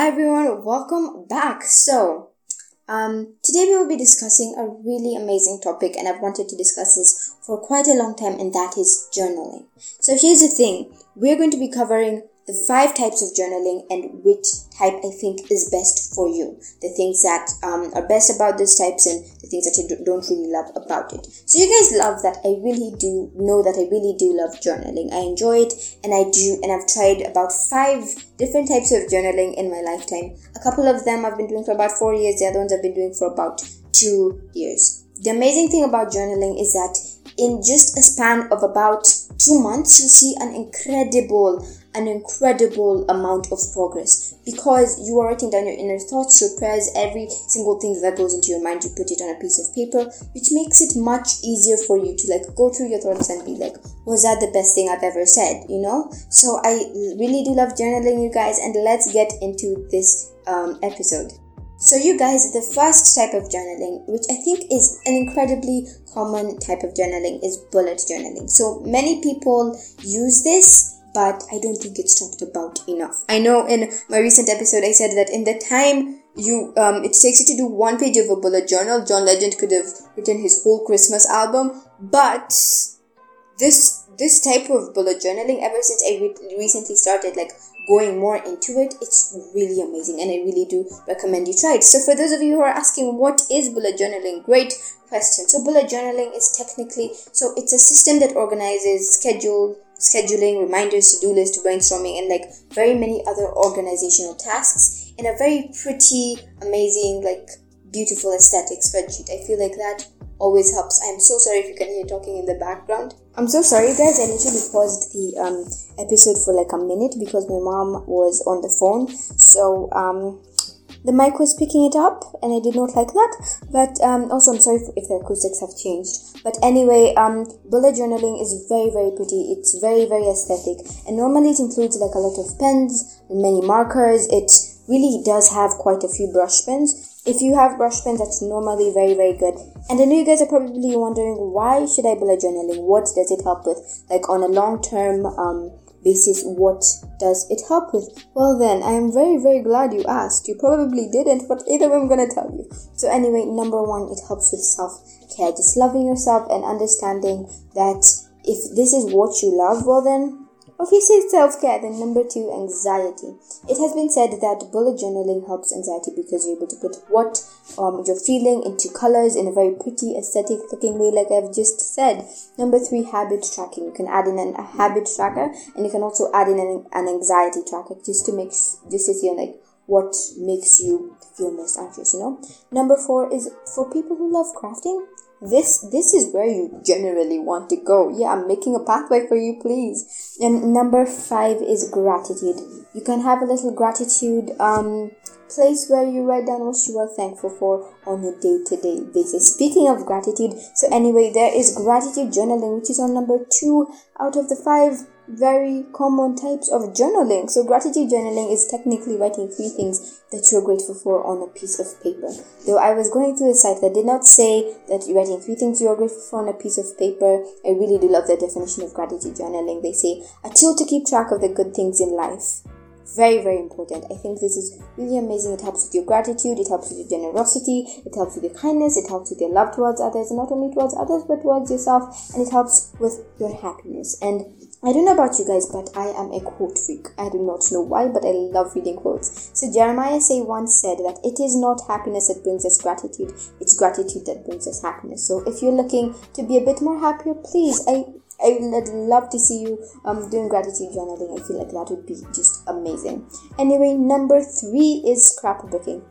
Hi everyone, welcome back. So, um, today we will be discussing a really amazing topic, and I've wanted to discuss this for quite a long time, and that is journaling. So, here's the thing we're going to be covering the five types of journaling and which type I think is best for you. The things that um, are best about these types and the things that I don't really love about it. So you guys love that I really do know that I really do love journaling. I enjoy it and I do and I've tried about five different types of journaling in my lifetime. A couple of them I've been doing for about four years. The other ones I've been doing for about two years. The amazing thing about journaling is that in just a span of about two months, you'll see an incredible an incredible amount of progress because you are writing down your inner thoughts, your prayers, every single thing that goes into your mind, you put it on a piece of paper, which makes it much easier for you to like go through your thoughts and be like, was that the best thing I've ever said? You know? So I really do love journaling, you guys, and let's get into this um, episode. So, you guys, the first type of journaling, which I think is an incredibly common type of journaling, is bullet journaling. So, many people use this but I don't think it's talked about enough. I know in my recent episode I said that in the time you um, it takes you to do one page of a bullet journal, John Legend could have written his whole Christmas album, but this this type of bullet journaling ever since I re- recently started like going more into it it's really amazing and i really do recommend you try it so for those of you who are asking what is bullet journaling great question so bullet journaling is technically so it's a system that organizes schedule scheduling, reminders, to do list, brainstorming, and like very many other organizational tasks in a very pretty, amazing, like beautiful aesthetic spreadsheet. I feel like that always helps. I'm so sorry if you can hear talking in the background. I'm so sorry, guys. I literally paused the um, episode for like a minute because my mom was on the phone. So um, the mic was picking it up and I did not like that. But um, also, I'm sorry if the acoustics have changed. But anyway, um, bullet journaling is very, very pretty. It's very, very aesthetic. And normally it includes like a lot of pens and many markers. It really does have quite a few brush pens. If you have brush pens, that's normally very, very good. And I know you guys are probably wondering why should I bullet journaling? What does it help with? Like on a long term um, basis what does it help with well then i am very very glad you asked you probably didn't but either way i'm gonna tell you so anyway number one it helps with self-care just loving yourself and understanding that if this is what you love well then Obviously, self care. Then, number two, anxiety. It has been said that bullet journaling helps anxiety because you're able to put what um, you're feeling into colors in a very pretty, aesthetic looking way, like I've just said. Number three, habit tracking. You can add in an, a habit tracker and you can also add in an, an anxiety tracker just to make, just to see like what makes you feel most anxious, you know. Number four is for people who love crafting this this is where you generally want to go. Yeah i'm making a pathway for you please. And number five is gratitude. You can have a little gratitude um place where you write down what you are thankful for on a day-to-day basis. Speaking of gratitude so anyway there is gratitude journaling which is on number two out of the five very common types of journaling. So, gratitude journaling is technically writing three things that you're grateful for on a piece of paper. Though I was going through a site that did not say that you're writing three things you're grateful for on a piece of paper, I really do love the definition of gratitude journaling. They say a tool to keep track of the good things in life. Very, very important. I think this is really amazing. It helps with your gratitude, it helps with your generosity, it helps with your kindness, it helps with your love towards others, and not only towards others, but towards yourself, and it helps with your happiness. And I don't know about you guys, but I am a quote freak. I do not know why, but I love reading quotes. So Jeremiah say once said that it is not happiness that brings us gratitude, it's gratitude that brings us happiness. So if you're looking to be a bit more happier, please, I I would love to see you um, doing gratitude journaling. I feel like that would be just amazing. Anyway, number three is scrapbooking.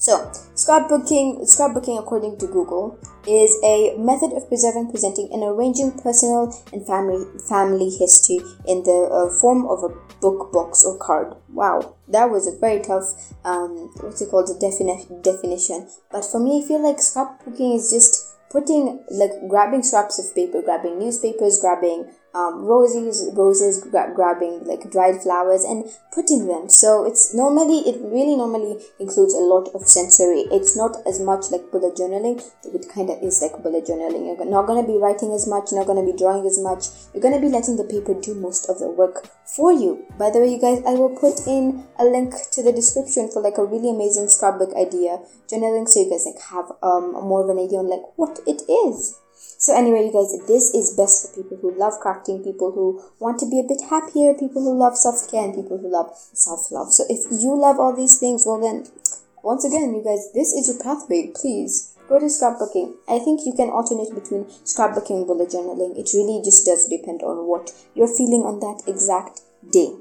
So, scrapbooking, scrapbooking, according to Google, is a method of preserving, presenting, and arranging personal and family family history in the uh, form of a book, box, or card. Wow, that was a very tough, um, what's it called, a defini- definition. But for me, I feel like scrapbooking is just putting like grabbing scraps of paper grabbing newspapers grabbing um, roses, roses gra- grabbing like dried flowers and putting them. So it's normally, it really normally includes a lot of sensory. It's not as much like bullet journaling. It kind of is like bullet journaling. You're not going to be writing as much, You're not going to be drawing as much. You're going to be letting the paper do most of the work for you. By the way, you guys, I will put in a link to the description for like a really amazing scrapbook idea journaling so you guys like have um more of an idea on like what it is. So anyway, you guys, this is best for people who love crafting, people who want to be a bit happier, people who love self-care, and people who love self-love. So if you love all these things, well then, once again, you guys, this is your pathway. Please go to scrapbooking. I think you can alternate between scrapbooking and bullet journaling. It really just does depend on what you're feeling on that exact day.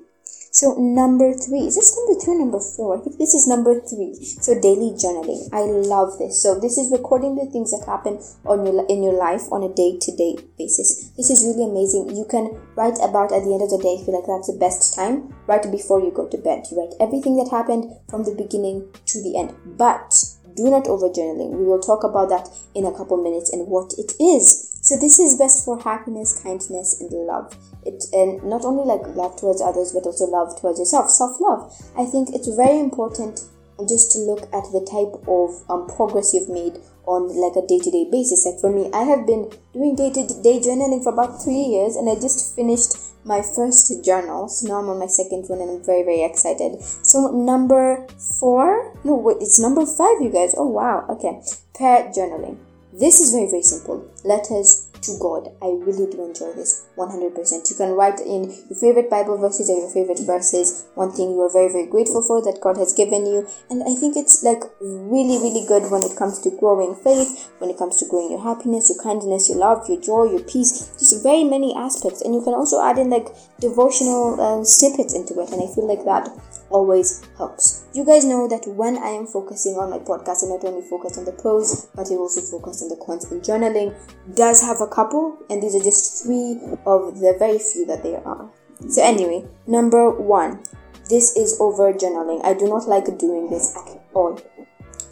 So number three, is this number three number four? I think this is number three. So daily journaling. I love this. So this is recording the things that happen on your in your life on a day-to-day basis. This is really amazing. You can write about at the end of the day. Feel like that's the best time. Right before you go to bed. You write everything that happened from the beginning to the end. But do not over journaling. We will talk about that in a couple minutes and what it is. So this is best for happiness, kindness, and love. It and not only like love towards others, but also love towards yourself. Self-love. I think it's very important just to look at the type of um, progress you've made on like a day-to-day basis. Like for me, I have been doing day-to-day journaling for about three years, and I just finished my first journal. So now I'm on my second one, and I'm very very excited. So number four, no wait, it's number five, you guys. Oh wow, okay, prayer journaling. This is very, very simple. Letters to God. I really do enjoy this 100%. You can write in your favorite Bible verses or your favorite verses, one thing you are very, very grateful for that God has given you. And I think it's like really, really good when it comes to growing faith, when it comes to growing your happiness, your kindness, your love, your joy, your peace, just very many aspects. And you can also add in like devotional um, snippets into it. And I feel like that always helps. You guys know that when I am focusing on my podcast, I not only focus on the pros, but I also focus on the cons. And journaling does have a couple, and these are just three of the very few that there are. So, anyway, number one, this is over journaling. I do not like doing this at all.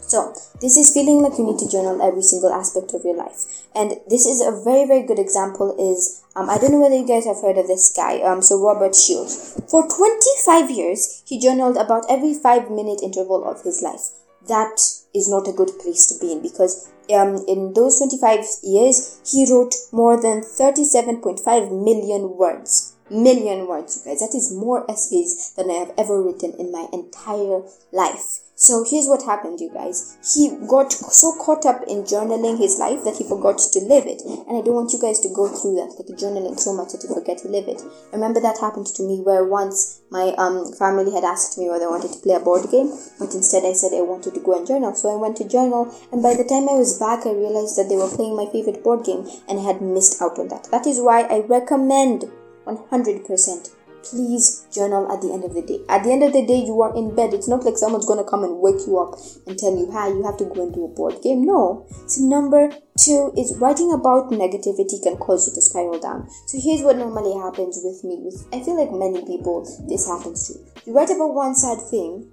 So, this is feeling like you need to journal every single aspect of your life. And this is a very, very good example is, um, I don't know whether you guys have heard of this guy, um, so Robert Shields. For 25 years, he journaled about every five minute interval of his life. That is not a good place to be in because um, in those 25 years, he wrote more than 37.5 million words million words, you guys. That is more essays than I have ever written in my entire life. So here's what happened, you guys. He got so caught up in journaling his life that he forgot to live it. And I don't want you guys to go through that, like journaling so much that you forget to live it. Remember that happened to me where once my um family had asked me whether I wanted to play a board game, but instead I said I wanted to go and journal. So I went to journal, and by the time I was back, I realized that they were playing my favorite board game, and I had missed out on that. That is why I recommend 100%. Please journal at the end of the day. At the end of the day, you are in bed. It's not like someone's gonna come and wake you up and tell you, "Hi, you have to go and do a board game." No. So number two is writing about negativity can cause you to spiral down. So here's what normally happens with me. With I feel like many people this happens to. You write about one sad thing,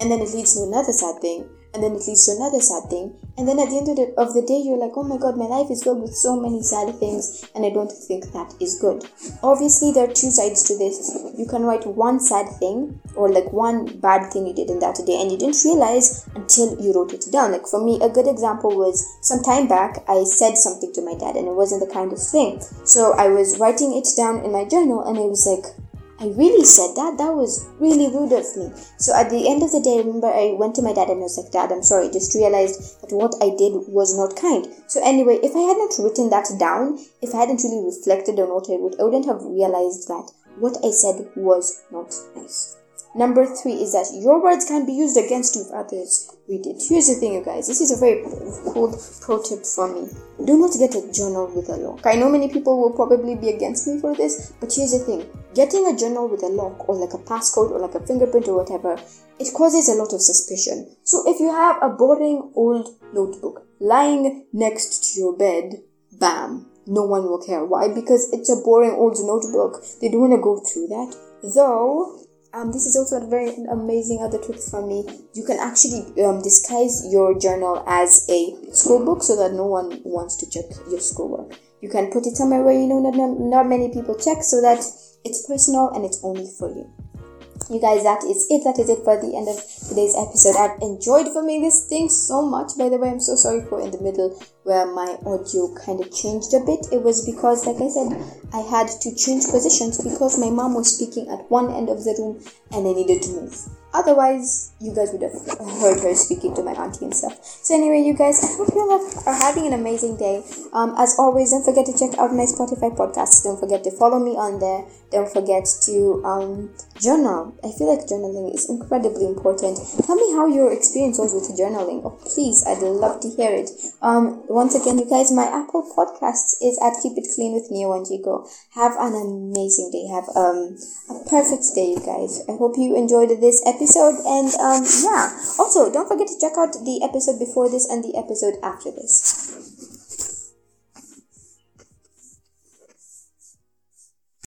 and then it leads to another sad thing, and then it leads to another sad thing. And then at the end of the, of the day you're like oh my god my life is filled with so many sad things and i don't think that is good. Obviously there are two sides to this. You can write one sad thing or like one bad thing you did in that day and you didn't realize until you wrote it down. Like for me a good example was some time back i said something to my dad and it wasn't the kindest thing. So i was writing it down in my journal and it was like I really said that. That was really rude of me. So at the end of the day, I remember I went to my dad and I was like, Dad, I'm sorry. I just realized that what I did was not kind. So anyway, if I had not written that down, if I hadn't really reflected on what I wrote, I wouldn't have realized that what I said was not nice. Number three is that your words can be used against you if others read it. Here's the thing, you guys. This is a very cool pro tip for me. Do not get a journal with a lock. I know many people will probably be against me for this, but here's the thing. Getting a journal with a lock or like a passcode or like a fingerprint or whatever, it causes a lot of suspicion. So if you have a boring old notebook lying next to your bed, bam, no one will care. Why? Because it's a boring old notebook. They don't want to go through that. Though um, this is also a very amazing other trick from me. You can actually um, disguise your journal as a school book so that no one wants to check your schoolwork. You can put it somewhere where you know not, not, not many people check so that it's personal and it's only for you. You guys that is it. That is it for the end of today's episode. I've enjoyed filming this thing so much. By the way i'm so sorry for in the middle where my audio kind of changed a bit. It was because like i said i had to change positions because my mom was speaking at one end of the room and i needed to move Otherwise, you guys would have heard her speaking to my auntie and stuff. So anyway, you guys, I hope you all are having an amazing day. Um, as always, don't forget to check out my Spotify podcast. Don't forget to follow me on there. Don't forget to um, journal. I feel like journaling is incredibly important. Tell me how your experience was with journaling. Oh, please, I'd love to hear it. Um, once again, you guys, my Apple podcast is at Keep It Clean with Nia Wanjiku. Have an amazing day. Have um, a perfect day, you guys. I hope you enjoyed this episode episode. And um, yeah, also don't forget to check out the episode before this and the episode after this.